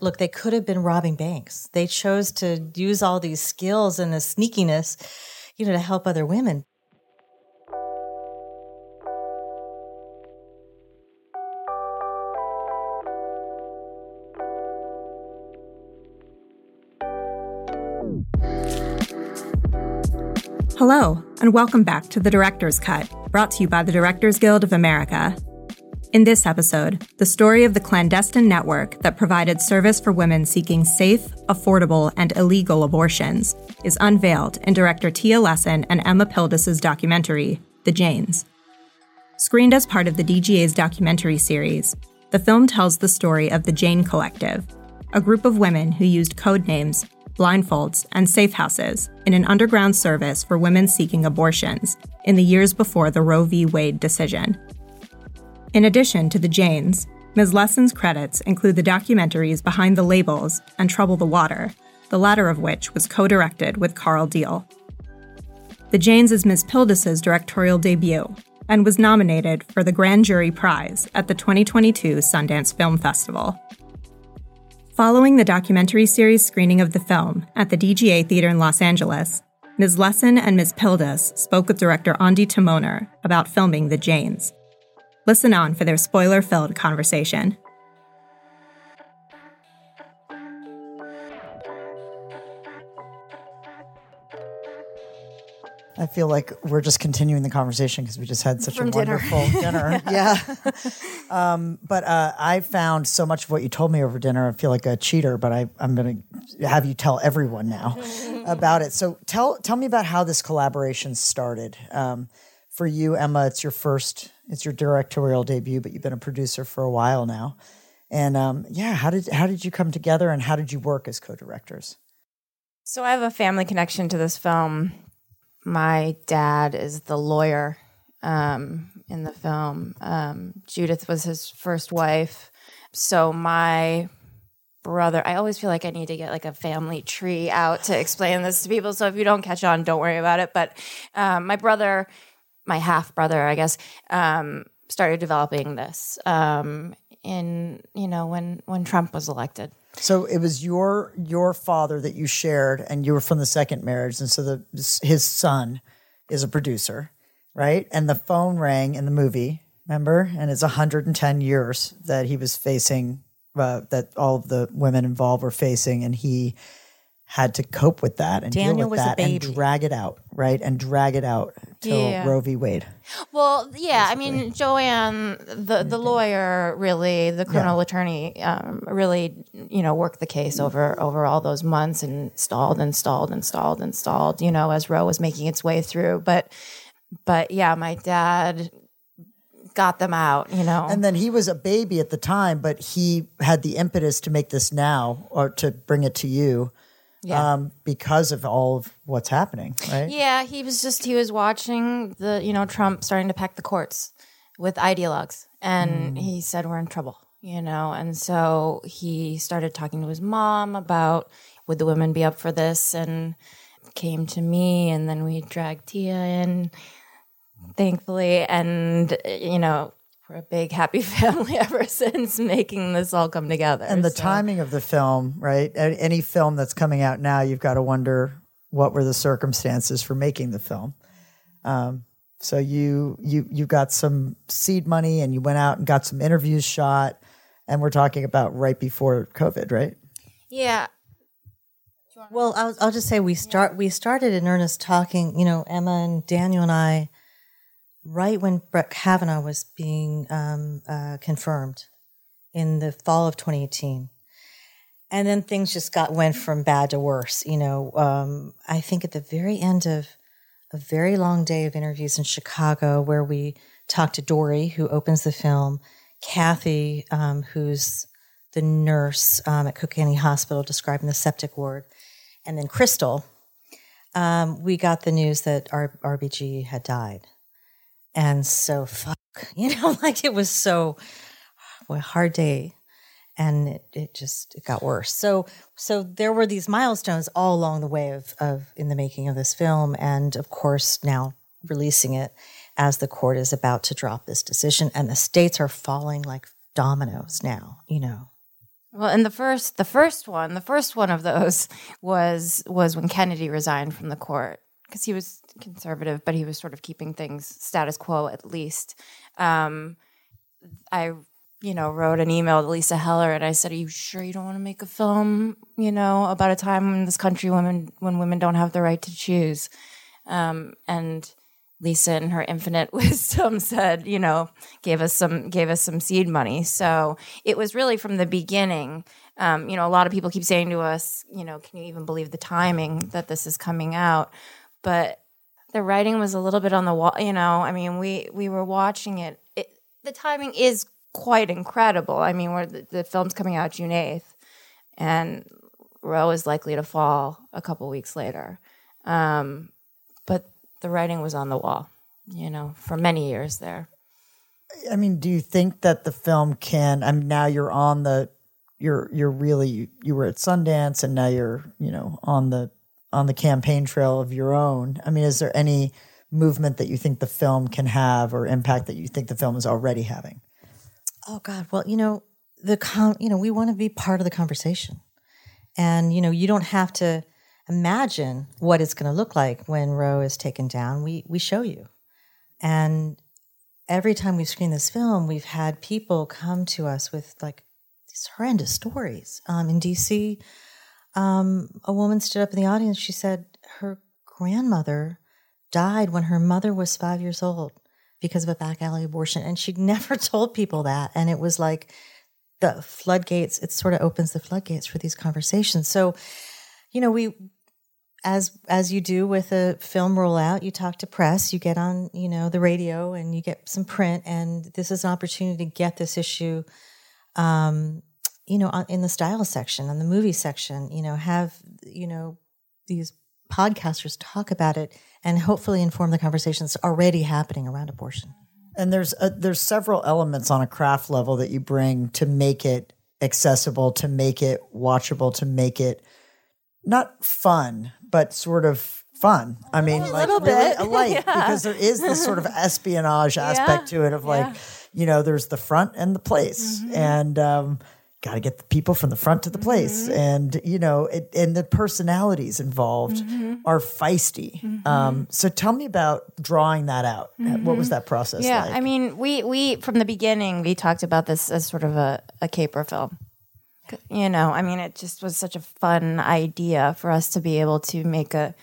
look, they could have been robbing banks. They chose to use all these skills and the sneakiness, you know, to help other women. Hello, and welcome back to The Director's Cut, brought to you by the Directors Guild of America. In this episode, the story of the clandestine network that provided service for women seeking safe, affordable, and illegal abortions is unveiled in director Tia Lessin and Emma Pildes' documentary, The Janes. Screened as part of the DGA's documentary series, the film tells the story of the Jane Collective, a group of women who used code names blindfolds, and safe houses in an underground service for women seeking abortions in the years before the Roe v. Wade decision. In addition to the Janes, Ms. Lessin's credits include the documentaries Behind the Labels and Trouble the Water, the latter of which was co directed with Carl Deal. The Janes is Ms. Pildes' directorial debut and was nominated for the Grand Jury Prize at the 2022 Sundance Film Festival. Following the documentary series screening of the film at the DGA Theater in Los Angeles, Ms. Lesson and Ms. Pildes spoke with director Ondi Timoner about filming The Janes. Listen on for their spoiler filled conversation. I feel like we're just continuing the conversation because we just had such From a dinner. wonderful dinner. yeah. um, but uh, I found so much of what you told me over dinner. I feel like a cheater, but I, I'm going to have you tell everyone now about it. So tell tell me about how this collaboration started. Um, for you, Emma, it's your first, it's your directorial debut, but you've been a producer for a while now. And um, yeah, how did how did you come together, and how did you work as co-directors? So I have a family connection to this film. My dad is the lawyer um, in the film. Um, Judith was his first wife. So my brother, I always feel like I need to get like a family tree out to explain this to people. So if you don't catch on, don't worry about it. But um, my brother, my half brother, I guess, um, started developing this um, in you know when when Trump was elected. So it was your your father that you shared, and you were from the second marriage, and so the his son is a producer, right? And the phone rang in the movie, remember? And it's 110 years that he was facing, uh, that all of the women involved were facing, and he had to cope with that and Daniel deal with that and drag it out, right? And drag it out till Yeah. Roe v. Wade. Well, yeah, I mean, Joanne, the the lawyer, really, the criminal attorney, um, really, you know, worked the case over over all those months and stalled and stalled and stalled and stalled, you know, as Roe was making its way through. But, but yeah, my dad got them out, you know. And then he was a baby at the time, but he had the impetus to make this now or to bring it to you Yeah. um, because of all of what's happening, right? Yeah, he was just he was watching the you know Trump starting to pack the courts with ideologues, and he said we're in trouble, you know, and so he started talking to his mom about would the women be up for this, and came to me, and then we dragged Tia in, thankfully, and you know. We're a big happy family ever since making this all come together. And the so- timing of the film, right? Any film that's coming out now, you've got to wonder what were the circumstances for making the film. Um, so you you you got some seed money, and you went out and got some interviews shot, and we're talking about right before COVID, right? Yeah, Well, I'll, I'll just say we start we started in earnest talking. You know, Emma and Daniel and I, right when Brett Kavanaugh was being um, uh, confirmed in the fall of 2018, and then things just got went from bad to worse. You know, um, I think at the very end of a very long day of interviews in Chicago, where we talked to Dory, who opens the film, Kathy, um, who's the nurse um, at Cook County Hospital describing the septic ward, and then Crystal, um, we got the news that our RBG had died. And so, fuck, you know, like it was so boy, hard day. And it, it just it got worse. So so there were these milestones all along the way of, of in the making of this film, and of course now releasing it as the court is about to drop this decision, and the states are falling like dominoes now. You know, Well, and the first the first one, the first one of those was was when Kennedy resigned from the court because he was conservative, but he was sort of keeping things status quo at least. Um, I you know, wrote an email to Lisa Heller and I said, Are you sure you don't want to make a film, you know, about a time in this country women when women don't have the right to choose? Um, and Lisa in her infinite wisdom said, you know, gave us some gave us some seed money. So it was really from the beginning. Um, you know, a lot of people keep saying to us, you know, can you even believe the timing that this is coming out? But the writing was a little bit on the wall. You know, I mean, we we were watching it. it the timing is quite incredible. I mean, where the, film's coming out June 8th, and Roe is likely to fall a couple weeks later. Um, but the writing was on the wall, you know, for many years there. I mean, do you think that the film can? I mean, now you're on the, you're you're really you, you were at Sundance, and now you're you know on the on the campaign trail of your own. I mean, is there any movement that you think the film can have, or impact that you think the film is already having? Oh God. Well, you know, the com- you know, we want to be part of the conversation. And you know, you don't have to imagine what it's going to look like when Roe is taken down. We we show you. And every time we've screened this film, we've had people come to us with like these horrendous stories. Um, in DC, um, a woman stood up in the audience. She said her grandmother died when her mother was five years old because of a back alley abortion. And she never told people that. And it was like the floodgates, it sort of opens the floodgates for these conversations. So, you know, we, as as you do with a film rollout, you talk to press, you get on, you know, the radio, and you get some print. And this is an opportunity to get this issue, um, you know, in the style section, on the movie section. You know, have you know these podcasters talk about it and hopefully inform the conversations already happening around abortion. And there's a, there's several elements on a craft level that you bring to make it accessible, to make it watchable, to make it not fun, but sort of fun. I mean, a like little really bit. a light Yeah. because there is this sort of espionage aspect to it of like, Yeah. you know, there's the front and the place, and um, got to get the people from the front to the place, mm-hmm. and you know, it, and the personalities involved mm-hmm. are feisty. Mm-hmm. Um, so tell me about drawing that out. Uh, what was that process Yeah, like? I mean, we we from the beginning we talked about this as sort of a, a caper film. You know, I mean, it just was such a fun idea for us to be able to make a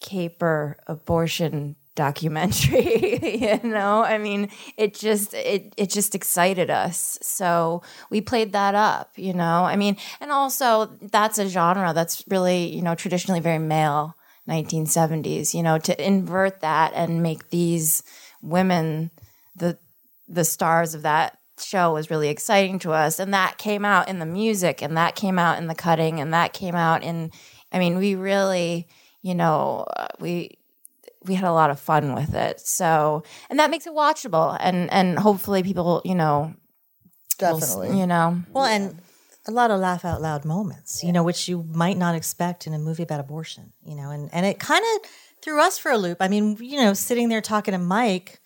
caper abortion documentary you know? I mean it just it it just excited us. So we played that up you know? I mean and also that's a genre that's really you know traditionally very male 1970s you know to invert that and make these women the the stars of that show was really exciting to us. And that came out in the music and that came out in the cutting and that came out in i mean we really you know uh, we we had a lot of fun with it so and that makes it watchable and and hopefully people you know will Definitely. you know Well, and a lot of laugh out loud moments, you know, which you might not expect in a movie about abortion, you know, and, and it kind of threw us for a loop. I mean, you know, sitting there talking to Mike,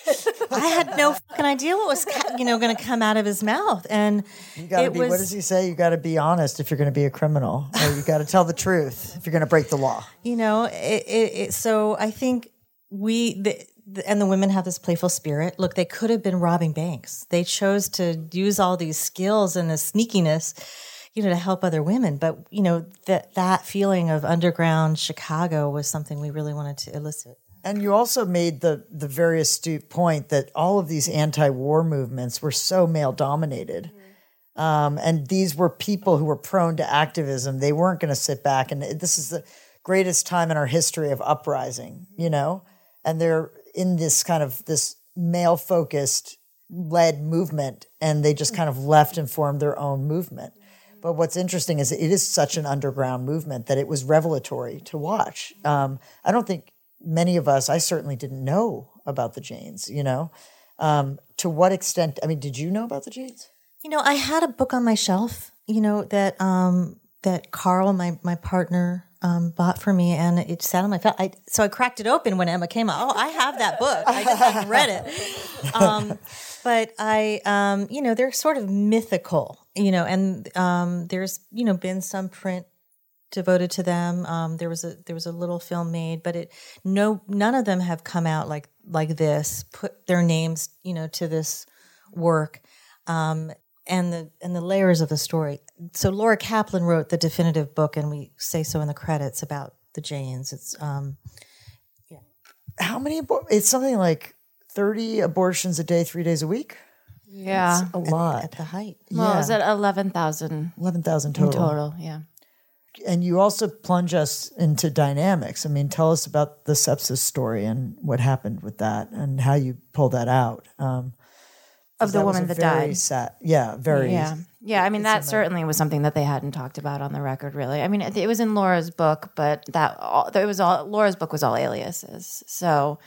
I had no fucking idea what was, you know, going to come out of his mouth. And You got to it be. was, what does he say? You got to be honest if you're going to be a criminal, or you got to tell the truth if you're going to break the law. you know, it, it, it, so I think we, the, the, and the women have this playful spirit. Look, they could have been robbing banks. They chose to use all these skills and this sneakiness, you know, to help other women. But you know that that feeling of underground Chicago was something we really wanted to elicit. And you also made the the very astute point that all of these anti-war movements were so male dominated. Um, and these were people who were prone to activism. They weren't going to sit back. And this is the greatest time in our history of uprising, you know? And they're in this kind of this male focused led movement and they just kind of left and formed their own movement. But what's interesting is it is such an underground movement that it was revelatory to watch. Um, I don't think many of us, I certainly didn't know about the Janes, you know? Um, to what extent, I mean, did you know about the Janes? You know, I had a book on my shelf, you know, that um that Carl, my my partner, um, bought for me, and it sat on my fa- I So I cracked it open when Emma came out. Oh, I have that book. I just haven't read it. Um, but I, um, you know, they're sort of mythical you know, and um, there's you know been some print devoted to them. Um, there was a there was a little film made, but it no none of them have come out like like this. Put their names you know to this work. Um, and the and the layers of the story. So Laura Kaplan wrote the definitive book, and we say so in the credits about the Janes. It's um, How many? Abor- it's something like thirty abortions a day, three days a week. Yeah. A lot. at the height. well, yeah. is it eleven thousand Eleven thousand total. total? Yeah. And you also plunge us into dynamics. I mean, tell us about the sepsis story and what happened with that, and how you pulled that out. Um, Of the woman that died. Sad, yeah, very. Yeah. Yeah. I mean, that certainly was something that they hadn't talked about on the record, really. I mean, it, it was in Laura's book, but that all, it was all, Laura's book was all aliases. So,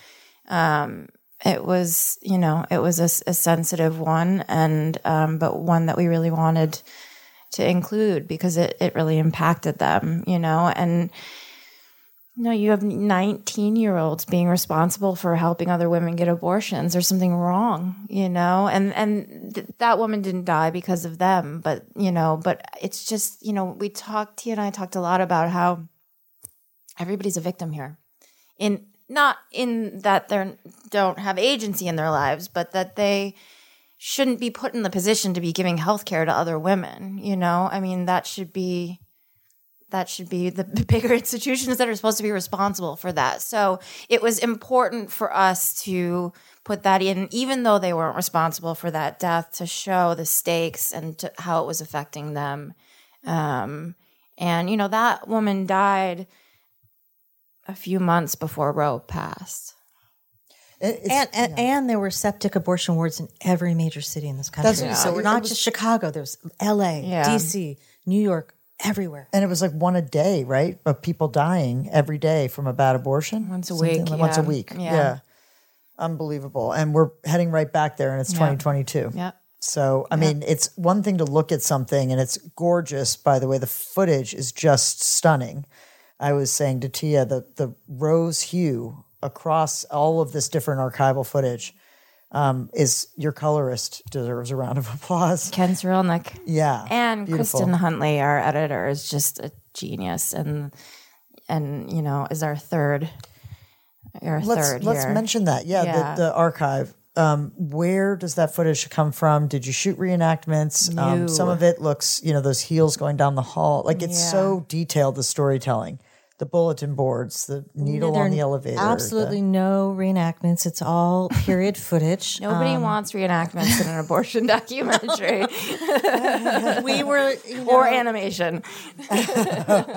um, it was, you know, it was a sensitive one and, um, but one that we really wanted to include because it, it really impacted them, you know, and, you know, you have 19 year olds being responsible for helping other women get abortions. There's something wrong, you know, and, and th- that woman didn't die because of them, but, you know, but it's just, you know, we talked, Tia and I talked a lot about how everybody's a victim here. In, not in that they don't have agency in their lives, but that they shouldn't be put in the position to be giving health care to other women, you know? I mean, that should be that should be the bigger institutions that are supposed to be responsible for that. So it was important for us to put that in, even though they weren't responsible for that death, to show the stakes and how it was affecting them. Um, and, you know, that woman died a few months before Roe passed. It- it's- And, and and there were septic abortion wards in every major city in this country. That's you so we're not was- just Chicago. There's L.A., Yeah. D.C., New York, everywhere. and it was like one a day, right? Of people dying every day from a bad abortion. Once a Something week, like- Once a yeah. week. Yeah. Yeah. Unbelievable. And we're heading right back there, and it's 2022. Yeah. So, I mean, it's one thing to look at something, and it's gorgeous. By the way, the footage is just stunning. I was saying to Tia the the rose hue across all of this different archival footage um, is your colorist deserves a round of applause. Ken Cyrilnik. Yeah, and beautiful. Kristen Huntley, our editor, is just a genius, and and you know is our third, our let's 3rd let's here. mention that. Yeah, Yeah. The, the archive. Um, where does that footage come from? Did you shoot reenactments? Um, some of it looks, you know, those heels going down the hall. Like it's Yeah. so detailed. The storytelling, the bulletin boards, the needle There on the elevator. Absolutely no reenactments. It's all period footage. Nobody Um, wants reenactments in an abortion documentary we were you know, or animation.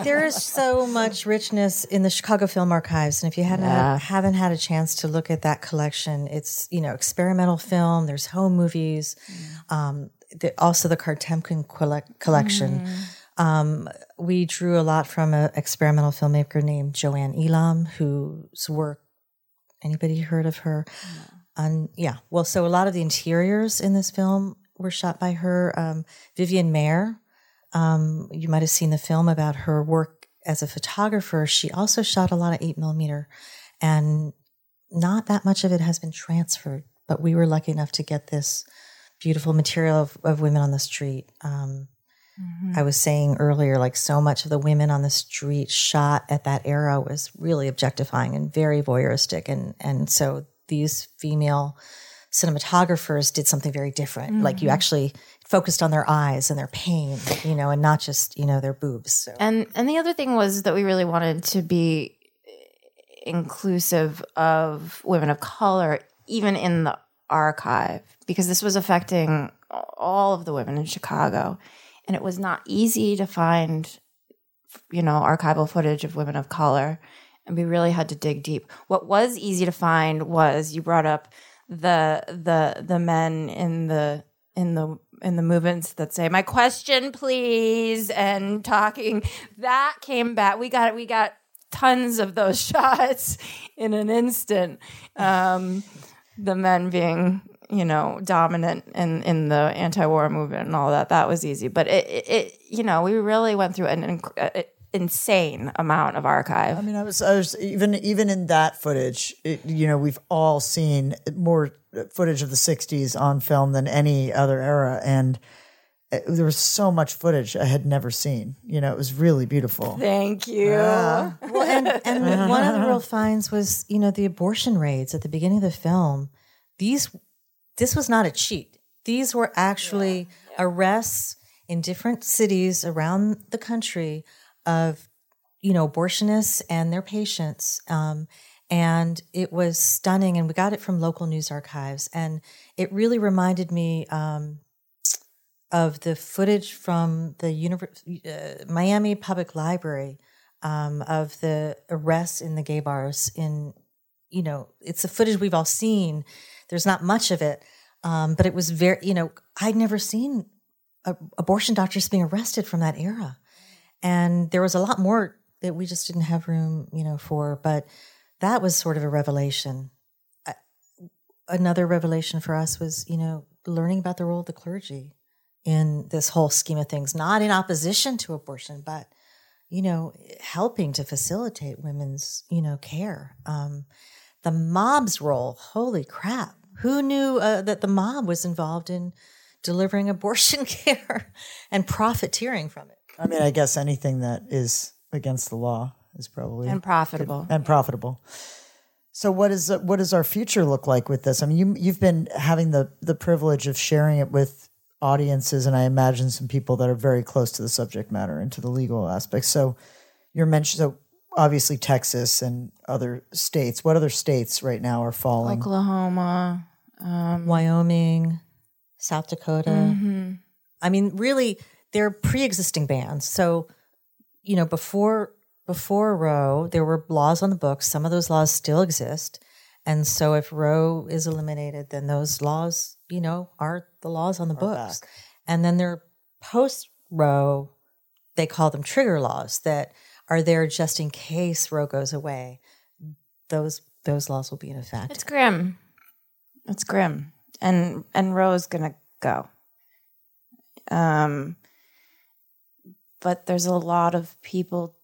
there is so much richness in the Chicago Film Archives, and if you hadn't Yeah. haven't had a chance to look at that collection, it's you know experimental film. There's home movies, um, the, also the Kartemquin collec- collection. Um, we drew a lot from an experimental filmmaker named JoAnn Elam, whose work anybody heard of her? On yeah, well, so a lot of the interiors in this film were shot by her. Um, Vivian Maier, um, you might have seen the film about her work as a photographer. She also shot a lot of eight millimeter, and not that much of it has been transferred. But we were lucky enough to get this beautiful material of, of women on the street. Um, I was saying earlier, like so much of the women on the street shot at that era was really objectifying and very voyeuristic, and and so these female cinematographers did something very different. Like you mm-hmm. actually focused on their eyes and their pain, you know, and not just you know their boobs. So. And and the other thing was that we really wanted to be inclusive of women of color, even in the archive, because this was affecting all of the women in Chicago, and it was not easy to find, you know, archival footage of women of color, and we really had to dig deep. What was easy to find was you brought up the the the men in the in the in the movements that say my question please and talking. That came back. We got we got tons of those shots in an instant. Um the men being you know dominant in in the anti-war movement and all that that was easy but it it, it you know we really went through an inc- uh, insane amount of archive I mean, I was, I was even even in that footage. It, you know, we've all seen more footage of the '60s on film than any other era, and uh, there was so much footage I had never seen. You know, it was really beautiful. Thank you. Well, and, and one of the real finds was, you know, the abortion raids at the beginning of the film. These, this was not a cheat. These were actually arrests in different cities around the country of, you know, abortionists and their patients. Um, and it was stunning. And we got it from local news archives. And it really reminded me um, of the footage from the Univer- uh, Miami Public Library um, of the arrests in the gay bars. In you know, it's the footage we've all seen. There's not much of it, um, but it was very. You know, I'd never seen a, abortion doctors being arrested from that era, and there was a lot more that we just didn't have room, you know, for. But that was sort of a revelation. Uh, another revelation for us was, you know, learning about the role of the clergy in this whole scheme of things, not in opposition to abortion, but you know, helping to facilitate women's, you know, care. Um, the mob's role, holy crap! Who knew uh, that the mob was involved in delivering abortion care and profiteering from it? I mean, I guess anything that is against the law is probably And profitable. and profitable. So what is what does our future look like with this? I mean, you you've been having the the privilege of sharing it with audiences, and I imagine some people that are very close to the subject matter and to the legal aspects. So you're mentioned so obviously Texas and other states. What other states right now are falling? Oklahoma. Um, Wyoming, South Dakota. Mm-hmm. I mean, really, they're pre-existing bans. So, you know, before before Roe, there were laws on the books. Some of those laws still exist, and so if Roe is eliminated, then those laws, you know, are the laws on the books. And then they're post Roe, they call them trigger laws that are there just in case Roe goes away. Those those laws will be in effect. It's grim. It's grim. And and Roe's gonna go. Um but there's a lot of people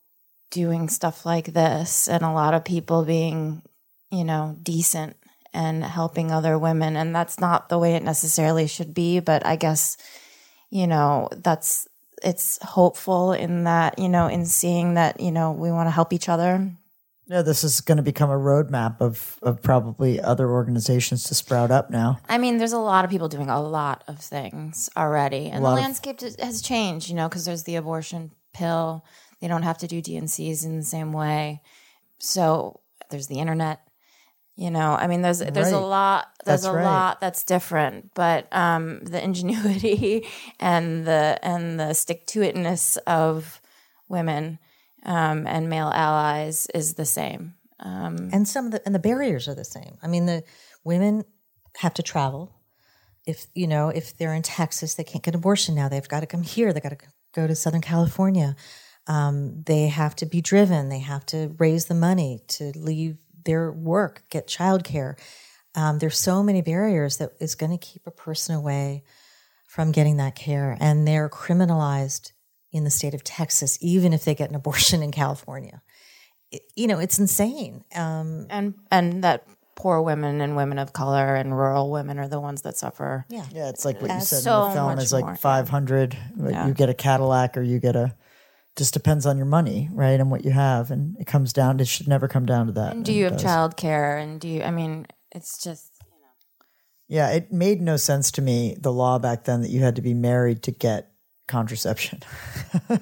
doing stuff like this and a lot of people being, you know, decent and helping other women and that's not the way it necessarily should be, but I guess you know, that's it's hopeful in that, you know, in seeing that, you know, we want to help each other no, this is going to become a roadmap of of probably other organizations to sprout up now. I mean, there's a lot of people doing a lot of things already, and the lot of- landscape has changed. You know, because there's the abortion pill; they don't have to do D&Cs in the same way. So there's the internet. You know, I mean, there's there's a lot there's That's a right. lot that's different, but um, the ingenuity and the and the stick to itness of women um, and male allies is the same. Um, and some of the and the barriers are the same. I mean, the women have to travel. If you know, if they're in Texas, they can't get an abortion now. They've got to come here. They got to go to Southern California. Um, they have to be driven. They have to raise the money to leave their work, get childcare. Um, there's so many barriers that is going to keep a person away from getting that care, and they're criminalized in the state of Texas, even if they get an abortion in California. It- you know, it's insane. Um, and and that poor women and women of color and rural women are the ones that suffer. yeah. Yeah, it's like what you That's said in the film much is like more, yeah. 500. You get a Cadillac or you get a, just depends on your money, right? And what you have. And it comes down, it should never come down to that. And do and you have does. childcare? And do you? I mean, it's just you know. Yeah, it made no sense to me, the law back then, that you had to be married to get contraception. it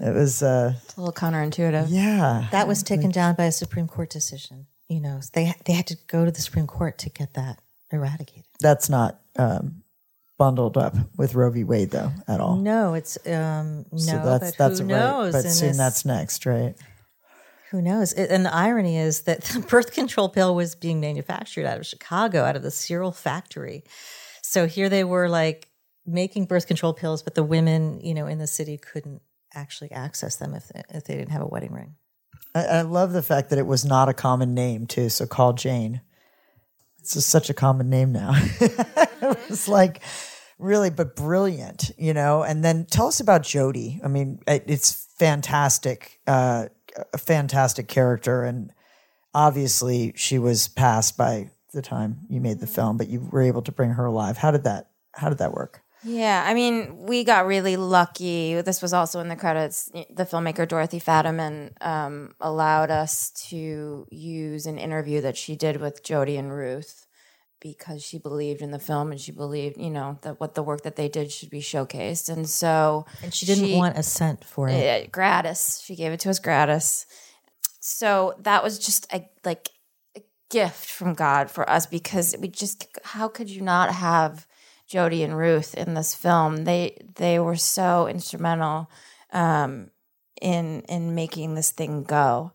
was, uh, a little counterintuitive. yeah. That was taken down by a Supreme Court decision. You know, they they had to go to the Supreme Court to get that eradicated. That's not um, bundled up with Roe v. Wade, though, at all. No, it's um, no, so that's but that's who a knows? right. But soon this- that's next, right? who knows? And the irony is that the birth control pill was being manufactured out of Chicago, out of the Searle factory. So here they were, like making birth control pills, but the women, you know, in the city couldn't actually access them if if they didn't have a wedding ring. I, I love the fact that it was not a common name too. So call Jane. It's just such a common name now. it's like really, but brilliant, you know. And then tell us about Jody. I mean, it, it's fantastic, uh, a fantastic character, and obviously she was passed by the time you made the film, but you were able to bring her alive. How did that? How did that work? Yeah, I mean, we got really lucky. This was also in the credits. The filmmaker Dorothy Fadiman um, allowed us to use an interview that she did with Jody and Ruth because she believed in the film and she believed, you know, that what the work that they did should be showcased. And so, and she didn't she, want a cent for it. Uh, gratis. She gave it to us gratis. So that was just a like a gift from God for us because we just how could you not have Jody and Ruth in this film? They they were so instrumental um, in in making this thing go.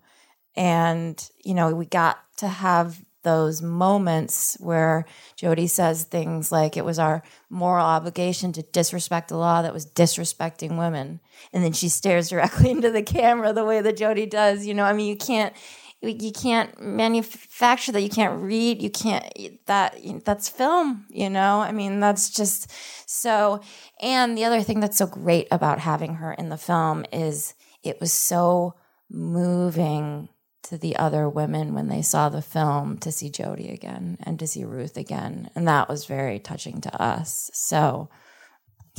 And you know, we got to have those moments where Jody says things like it was our moral obligation to disrespect the law that was disrespecting women. And then she stares directly into the camera the way that Jody does. You know, I mean, you can't. You can't manufacture that. You can't read. You can't that. That's film. You know. I mean, that's just so. And the other thing that's so great about having her in the film is it was so moving to the other women when they saw the film to see Jody again and to see Ruth again. And that was very touching to us. So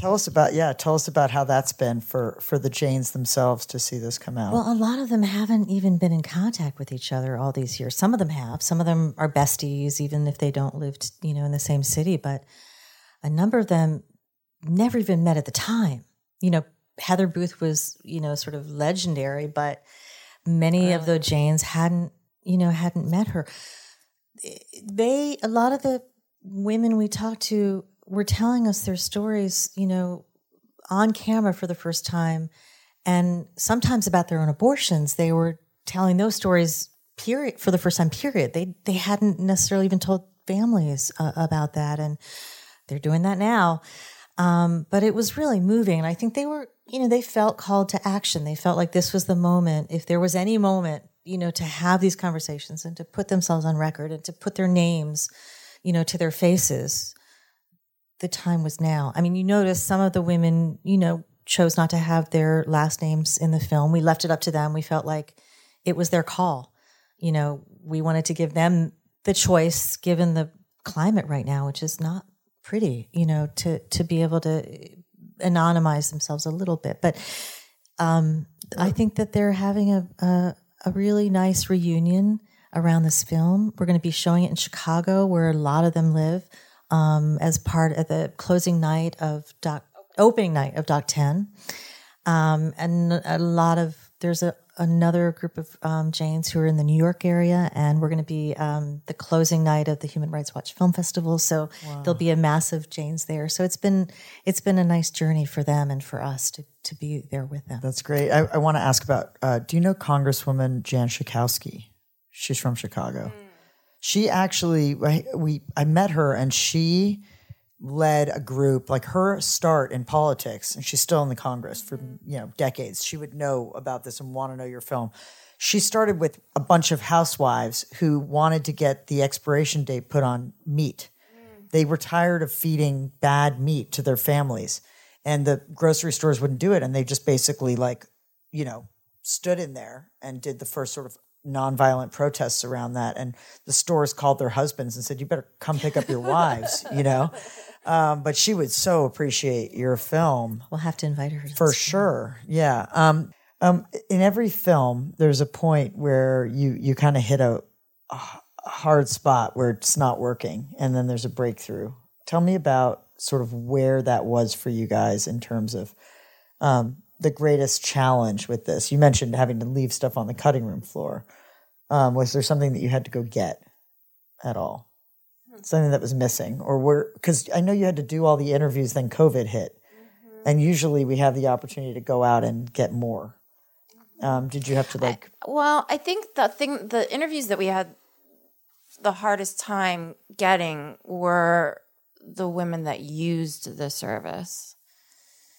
tell us about yeah, tell us about how that's been for for the Janes themselves to see this come out. Well, a lot of them haven't even been in contact with each other all these years. Some of them have. Some of them are besties even if they don't live, you know, in the same city, but a number of them never even met at the time. You know, Heather Booth was, you know, sort of legendary, but many of the Janes hadn't, you know, hadn't met her. They, a lot of the women we talked to were telling us their stories, you know, on camera for the first time. And sometimes about their own abortions, they were telling those stories period for the first time period they they hadn't necessarily even told families uh, about that and they're doing that now um, but it was really moving and i think they were you know, they felt called to action. They felt like this was the moment. If there was any moment, you know, to have these conversations and to put themselves on record and to put their names, you know, to their faces, the time was now. I mean, you notice some of the women, you know, chose not to have their last names in the film. We left it up to them. We felt like it was their call. You know, we wanted to give them the choice given the climate right now, which is not pretty, you know, to to be able to anonymize themselves a little bit. But um, I think that they're having a, a, a really nice reunion around this film. We're going to be showing it in Chicago, where a lot of them live, um, as part of the closing night of Doc, opening night of Doc10, um, and a lot of there's a another group of um, Janes who are in the New York area, and we're going to be um, the closing night of the Human Rights Watch Film Festival. So wow. there'll be a massive Janes there. So it's been it's been a nice journey for them and for us to to be there with them. That's great. I, I want to ask about. Uh, do you know Congresswoman Jan Schakowsky? She's from Chicago. Mm. She actually we I met her and she led a group like her start in politics and she's still in the congress for mm-hmm. you know decades. She would know about this and want to know your film. She started with a bunch of housewives who wanted to get the expiration date put on meat. Mm. They were tired of feeding bad meat to their families and the grocery stores wouldn't do it and they just basically like you know stood in there and did the first sort of nonviolent protests around that and the stores called their husbands and said you better come pick up your wives you know um, but she would so appreciate your film. We'll have to invite her. To For sure. Yeah. Um, um, in every film, there's a point where you, you kind of hit a, a hard spot where it's not working, and then there's a breakthrough. Tell me about sort of where that was for you guys in terms of um, the greatest challenge with this. You mentioned having to leave stuff on the cutting room floor. Um, was there something that you had to go get at all? something that was missing or were because I know you had to do all the interviews, then COVID hit, mm-hmm. and usually we have the opportunity to go out and get more. Um, did you have to like? I, well, I think the thing, the interviews that we had the hardest time getting were the women that used the service.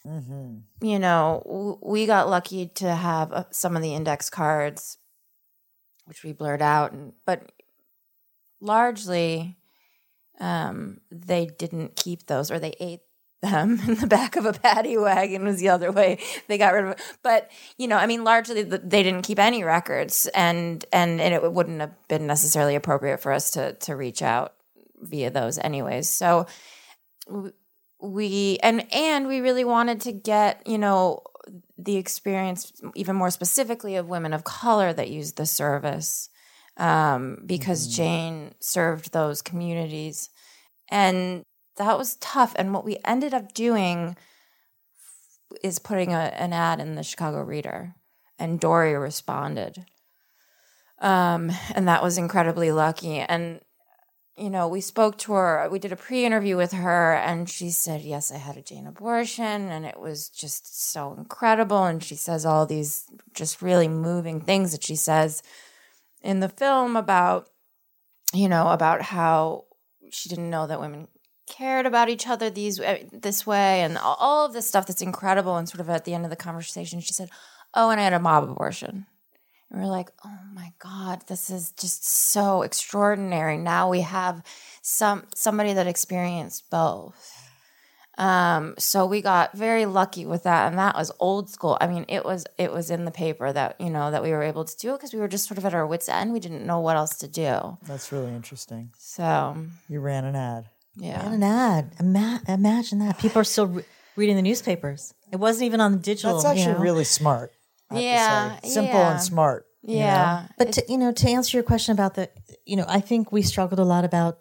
Mm-hmm. You know, we got lucky to have uh, some of the index cards, which we blurred out, and but largely um, they didn't keep those or they ate them in the back of a paddy wagon was the other way they got rid of it but you know i mean largely they didn't keep any records and and, and it wouldn't have been necessarily appropriate for us to to reach out via those anyways so we and and we really wanted to get you know the experience even more specifically of women of color that use the service um, because mm-hmm. Jane served those communities. And that was tough. And what we ended up doing is putting a, an ad in the Chicago Reader and dory responded. Um, and that was incredibly lucky. And you know, we spoke to her, we did a pre interview with her, and she said, Yes, I had a Jane abortion, and it was just so incredible. And she says all these just really moving things that she says in the film about, you know, about how she didn't know that women cared about each other these uh, this way and all of this stuff that's incredible and sort of at the end of the conversation she said oh and i had a mob abortion and we're like, oh my God, this is just so extraordinary. Now we have some somebody that experienced both. Um, so we got very lucky with that, and that was old school. I mean, it was it was in the paper that you know that we were able to do it because we were just sort of at our wits' end. We didn't know what else to do. That's really interesting. So you ran an ad. Yeah, ran an ad. Ima- imagine that people are still re- reading the newspapers. It wasn't even on the digital. That's actually you know? really smart yeah, simple yeah. and smart. Yeah, know? but to, you know, to answer your question about the, you know, I think we struggled a lot about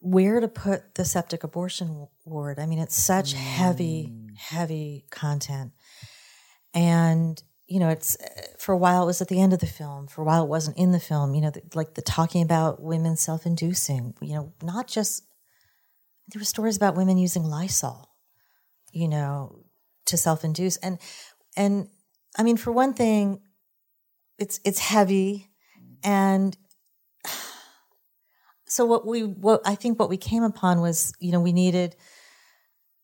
where to put the septic abortion ward. I mean, it's such mm. heavy, heavy content, and you know, it's for a while it was at the end of the film. For a while it wasn't in the film. You know, the, like the talking about women self-inducing. You know, not just there were stories about women using Lysol. You know, to self-induce and and I mean, for one thing, it's it's heavy, and so what we what I think what we came upon was you know we needed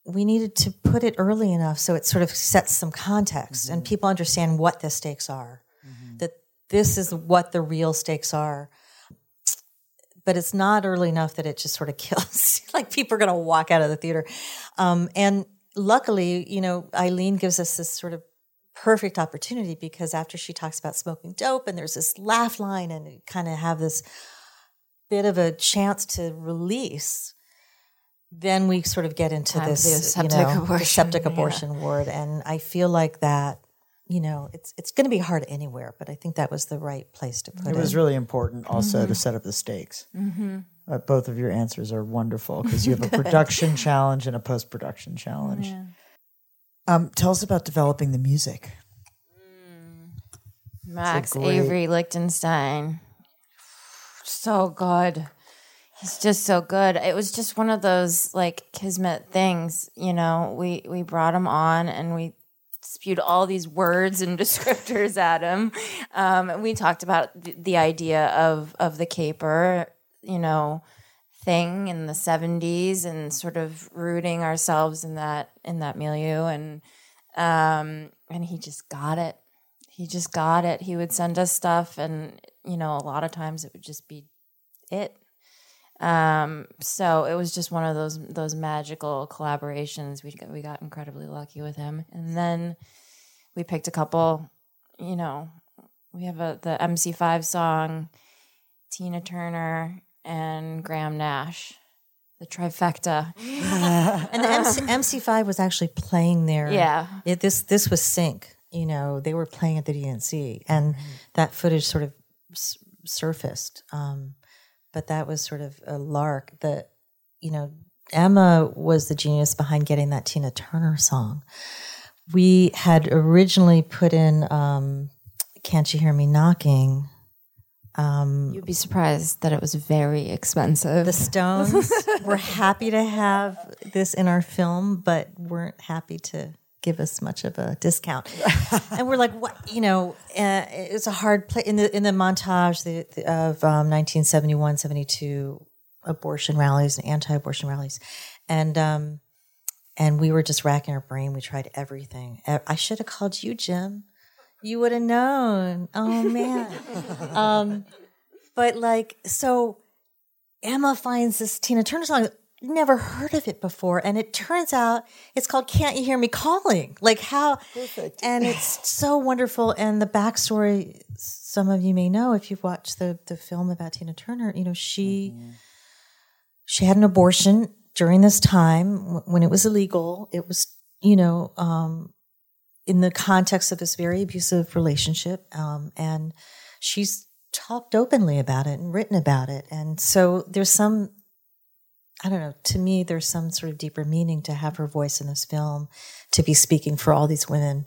we needed to put it early enough so it sort of sets some context mm-hmm. and people understand what the stakes are mm-hmm. that this is what the real stakes are but it's not early enough that it just sort of kills like people are going to walk out of the theater um, and luckily you know eileen gives us this sort of perfect opportunity because after she talks about smoking dope and there's this laugh line and kind of have this bit of a chance to release then we sort of get into Time this septic you know abortion. septic abortion yeah. ward and i feel like that you know it's it's going to be hard anywhere but i think that was the right place to put it it was really important also mm-hmm. to set up the stakes mm-hmm. uh, both of your answers are wonderful because you have a production challenge and a post-production challenge yeah. Um, tell us about developing the music. Mm. Max great... Avery Lichtenstein. So good. He's just so good. It was just one of those like kismet things, you know. We we brought him on and we spewed all these words and descriptors at him. Um, and we talked about the, the idea of of the caper, you know, thing in the 70s and sort of rooting ourselves in that in that milieu. And um and he just got it. He just got it. He would send us stuff and you know a lot of times it would just be it. Um so it was just one of those those magical collaborations. We got, we got incredibly lucky with him. And then we picked a couple you know we have a the MC5 song Tina Turner and Graham Nash, the trifecta. and the MC, MC5 was actually playing there. Yeah. It, this this was sync. You know, they were playing at the DNC, and mm-hmm. that footage sort of s- surfaced. Um, but that was sort of a lark. That you know, Emma was the genius behind getting that Tina Turner song. We had originally put in um, "Can't You Hear Me Knocking." Um, You'd be surprised that it was very expensive. The Stones were happy to have this in our film, but weren't happy to give us much of a discount. and we're like, what? You know, uh, it's a hard play in the in the montage the, the, of um, 1971, 72 abortion rallies and anti-abortion rallies, and um, and we were just racking our brain. We tried everything. I should have called you, Jim you would have known. Oh man. um, but like, so Emma finds this Tina Turner song. Never heard of it before, and it turns out it's called "Can't You Hear Me Calling." Like how, Perfect. and it's so wonderful. And the backstory, some of you may know if you've watched the the film about Tina Turner. You know, she mm-hmm. she had an abortion during this time when it was illegal, it was, you know, um, in the context of this very abusive relationship. Um, and she's talked openly about it and written about it. And so there's some, I don't know, to me, there's some sort of deeper meaning to have her voice in this film, to be speaking for all these women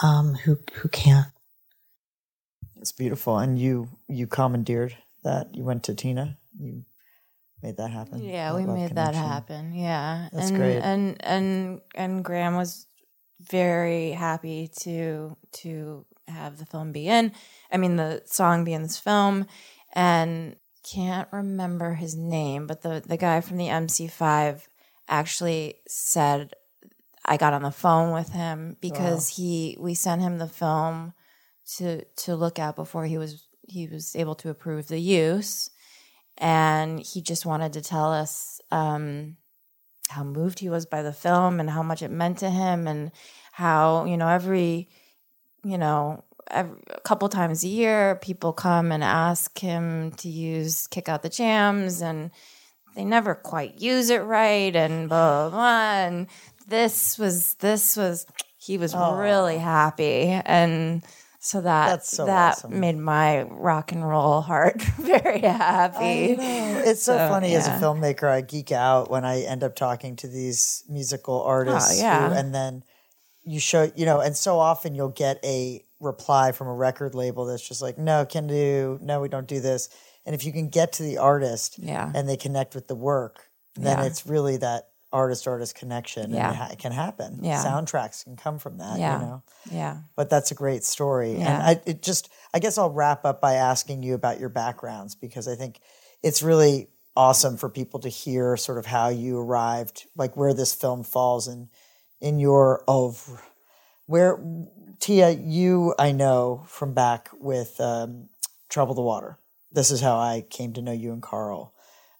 um, who, who can't. It's beautiful. And you, you commandeered that. You went to Tina. You made that happen. Yeah, that we love made that happen. Yeah, That's and, great. And and and Graham was very happy to to have the film be in. I mean, the song be in this film, and can't remember his name, but the the guy from the MC5 actually said I got on the phone with him because he we sent him the film to to look at before he was he was able to approve the use and he just wanted to tell us um, how moved he was by the film and how much it meant to him and how you know every you know every, a couple times a year people come and ask him to use kick out the jams and they never quite use it right and blah blah, blah. and this was this was he was really happy and so that That's so that awesome. made my rock and roll heart very happy. It's so, So, funny as a filmmaker. I geek out when I end up talking to these musical oh, artists. Oh, yeah. who- and then you show, you know, and so often you'll get a reply from a record label that's just like, no, can do, no, we don't do this. And if you can get to the artist Yeah. and they connect with the work, then Yeah. it's really that artist artist connection. Yeah. And it, ha- it can happen. Yeah. Soundtracks can come from that, Yeah. you know Yeah. but that's a great story. And I it just I guess I'll wrap up by asking you about your backgrounds because I think it's really awesome for people to hear sort of how you arrived, like where this film falls in in your of where Tia, you I know from back with um, Trouble the Water. This is how I came to know you and Carl.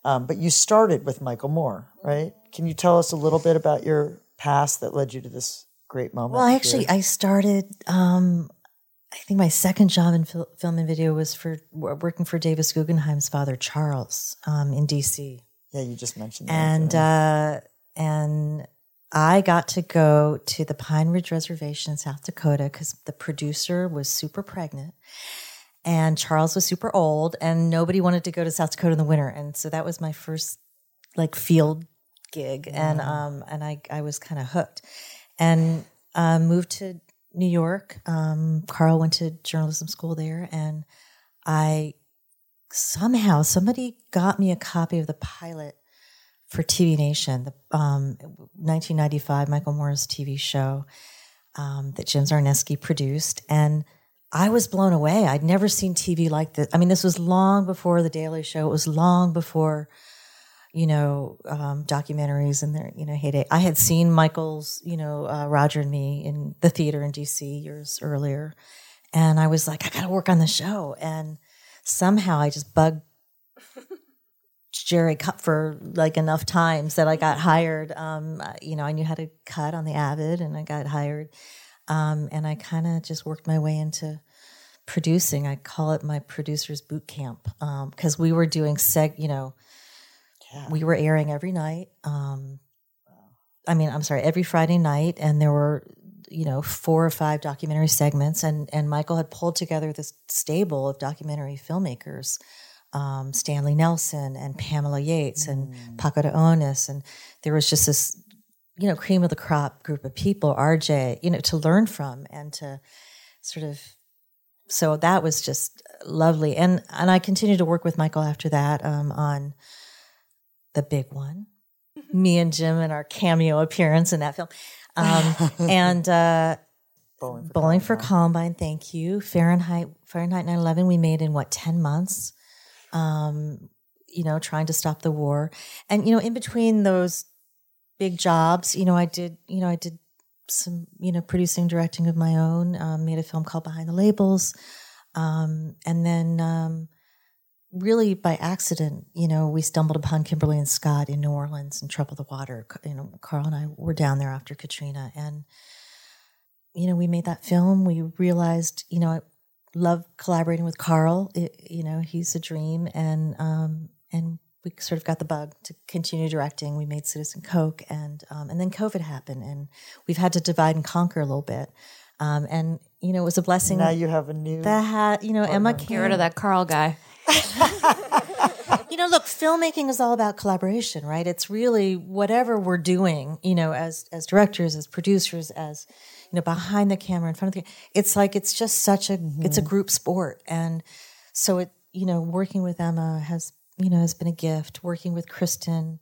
Um, but you started with Michael Moore, right? Can you tell us a little bit about your past that led you to this great moment? Well, here? actually, I started. Um, I think my second job in fil- film and video was for working for Davis Guggenheim's father, Charles, um, in D.C. Yeah, you just mentioned that. and uh, and I got to go to the Pine Ridge Reservation in South Dakota because the producer was super pregnant, and Charles was super old, and nobody wanted to go to South Dakota in the winter, and so that was my first like field gig, and um and I I was kind of hooked, and uh, moved to New York. Um, Carl went to journalism school there, and I somehow somebody got me a copy of the pilot for TV Nation, the um, 1995 Michael Moore's TV show um, that Jim Czarnecki produced, and I was blown away. I'd never seen TV like this. I mean, this was long before The Daily Show. It was long before, you know, um, documentaries in their you know heyday. I had seen Michael's, you know, uh, Roger and Me in the theater in DC years earlier, and I was like, I got to work on the show, and somehow I just bugged Jerry cut for like enough times that I got hired. Um, you know, I knew how to cut on the Avid, and I got hired. Um, and I kind of just worked my way into producing. I call it my producer's boot camp because we were doing seg. You know, we were airing every night. Um, I mean, I'm sorry, every Friday night, and there were you know four or five documentary segments, and and Michael had pulled together this stable of documentary filmmakers um, Stanley Nelson and Pamela Yates and Paco de Onis. And there was just this, you know, cream of the crop group of people, RJ, you know, to learn from and to sort of, so that was just lovely. And, and I continued to work with Michael after that um, on the big one, me and Jim and our cameo appearance in that film. Um, and, uh, Bowling for Bowling for Columbine, thank you. Fahrenheit Fahrenheit 9/11 we made in what 10 months. Um, you know, trying to stop the war. And you know, in between those big jobs, you know, I did, you know, I did some, you know, producing, directing of my own, um, made a film called Behind the Labels. Um, and then um, really by accident, you know, we stumbled upon Kimberly and Scott in New Orleans and Trouble the Water. You know, Carl and I were down there after Katrina and you know, we made that film. We realized, you know, I love collaborating with Carl. It, you know, he's a dream, and um, and we sort of got the bug to continue directing. We made Citizen Coke, and um, and then COVID happened, and we've had to divide and conquer a little bit. Um, and you know, it was a blessing. Now you have a new. that had you know Emma came. Get rid of that Carl guy. you know, look, filmmaking is all about collaboration, right? It's really whatever we're doing, you know, as as directors, as producers, as you know, behind the camera, in front of the. It's like it's just such a it's a group sport, and so it you know, working with Emma has you know has been a gift. Working with Kristen,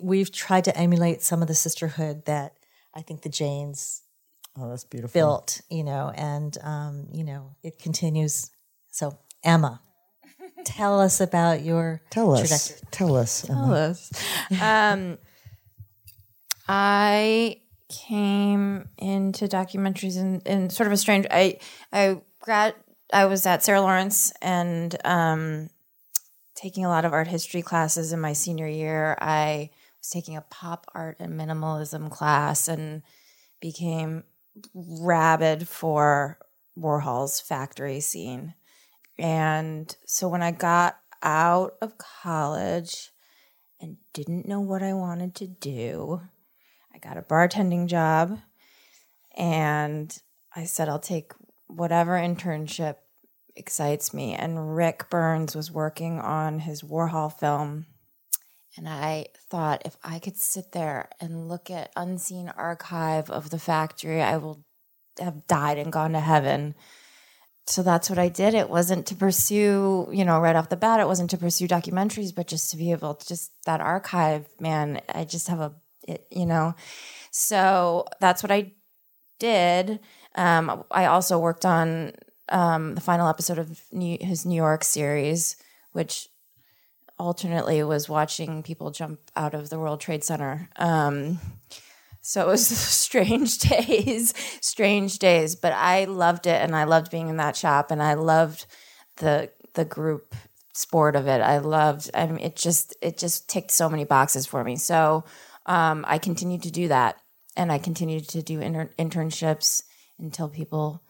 we've tried to emulate some of the sisterhood that I think the Janes oh, that's beautiful. built, you know, and um, you know, it continues. So Emma, tell us about your Tell us. trajectory. Tell us. Emma. Tell um, I came into documentaries in, in sort of a strange. I I grad. I was at Sarah Lawrence and um, taking a lot of art history classes in my senior year. I was taking a pop art and minimalism class and became rabid for Warhol's factory scene. And so when I got out of college and didn't know what I wanted to do, I got a bartending job and I said, I'll take whatever internship excites me. And Rick Burns was working on his Warhol film. And I thought if I could sit there and look at unseen archive of the factory, I will have died and gone to heaven so that's what I did. It wasn't to pursue, you know, right off the bat, it wasn't to pursue documentaries, but just to be able to just that archive, man. I just have a, it, you know, so that's what I did. Um, I also worked on um, the final episode of New, his New York series, which alternately was watching people jump out of the World Trade Center. Um, so it was strange days, strange days, but I loved it and I loved being in that shop and I loved the the group sport of it. I loved I mean it just it just ticked so many boxes for me. So um, I continued to do that and I continued to do inter- internships until people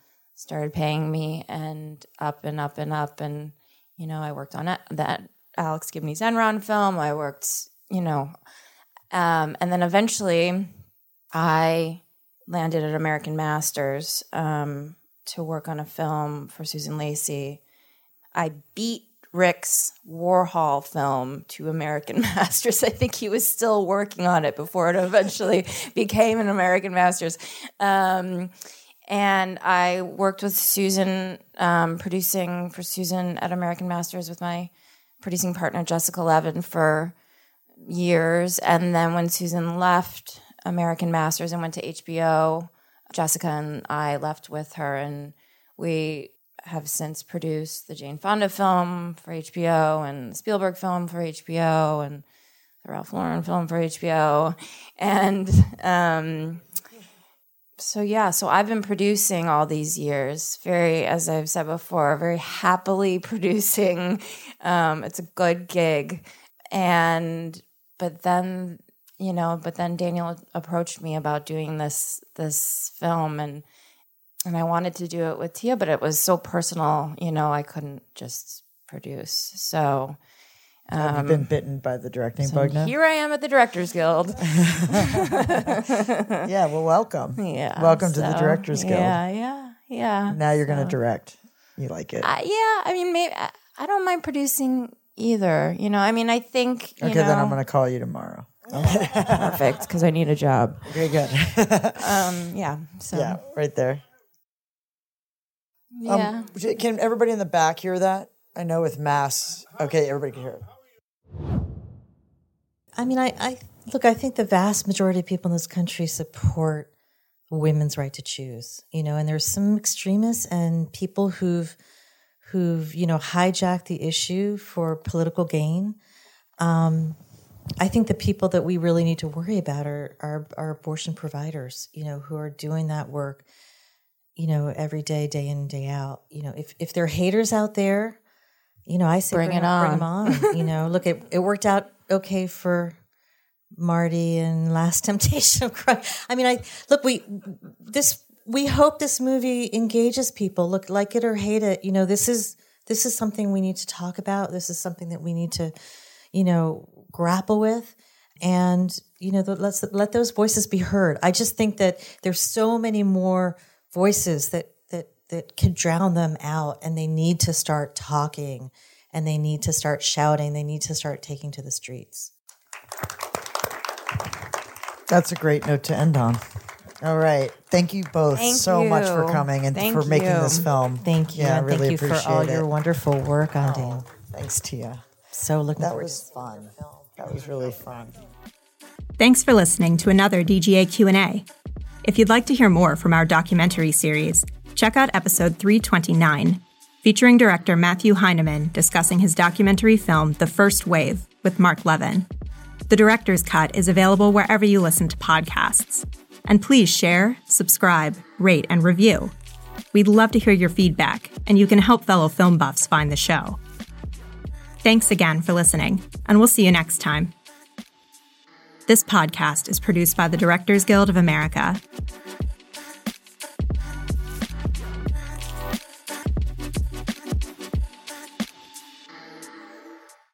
started paying me and up and up and up and you know I worked on that Alex Gibney's Enron film. I worked, you know, um, and then eventually I landed at American Masters um, to work on a film for Susan Lacy. I beat Rick's Warhol film to American Masters. I think he was still working on it before it eventually became an American Masters. Um, and I worked with Susan, um, producing for Susan at American Masters with my producing partner Jessica Levin for years. And then when Susan left American Masters and went to HBO, Jessica and I left with her, and we have since produced the Jane Fonda film for HBO and the Spielberg film for HBO and the Ralph Lauren film for HBO. And um, so, yeah, so I've been producing all these years, very, as I've said before, very happily producing. Um, it's a good gig. And, but then, you know, but then Daniel approached me about doing this, this film and, and I wanted to do it with Tia, but it was so personal, you know, I couldn't just produce. So, Have you been bitten by the directing bug now? here I am at the Directors Guild. Yeah, well, welcome. Yeah. Welcome to the Directors Guild. Yeah, yeah, yeah. Now you're going to direct. You like it. Uh, yeah, I mean, maybe I, I don't mind producing either. You know, I mean, I think you okay, know, then I'm going to call you tomorrow. perfect because I need a job. Okay, good. Um, yeah. So yeah, right there. yeah. Um, can everybody in the back hear that? I know with mass. Okay, everybody can hear it. I mean, I, I look. I think the vast majority of people in this country support women's right to choose. You know, and there's some extremists and people who've who've you know hijacked the issue for political gain. Um, I think the people that we really need to worry about are, are are abortion providers. You know, who are doing that work. You know, every day, day in, day out. You know, if if there are haters out there, you know, I say Bring it on, Bring them on. you know, look, it it worked out okay for Marty and Last Temptation of Christ. I mean, I look, we this we hope this movie engages people. Look, like it or hate it, you know, this is this is something we need to talk about. This is something that we need to, you know, grapple with. And, you know, let's let those voices be heard. I just think that there's so many more voices that, that, that could drown them out and they need to start talking and they need to start shouting. They need to start taking to the streets. That's a great note to end on. All right. Thank you both Thank so you. much for coming and Thank for making you. this film. Thank you. Yeah, I really thank you for all it. your wonderful work oh, on Dan. Thanks, Tia. So looking That forward was fun. That was really fun. Thanks for listening to another DGA Q&A. If you'd like to hear more from our documentary series, check out episode 329, featuring director Matthew Heineman discussing his documentary film The First Wave with Mark Levin. The director's cut is available wherever you listen to podcasts. And please share, subscribe, rate, and review. We'd love to hear your feedback, and you can help fellow film buffs find the show. Thanks again for listening, and we'll see you next time. This podcast is produced by the Directors Guild of America.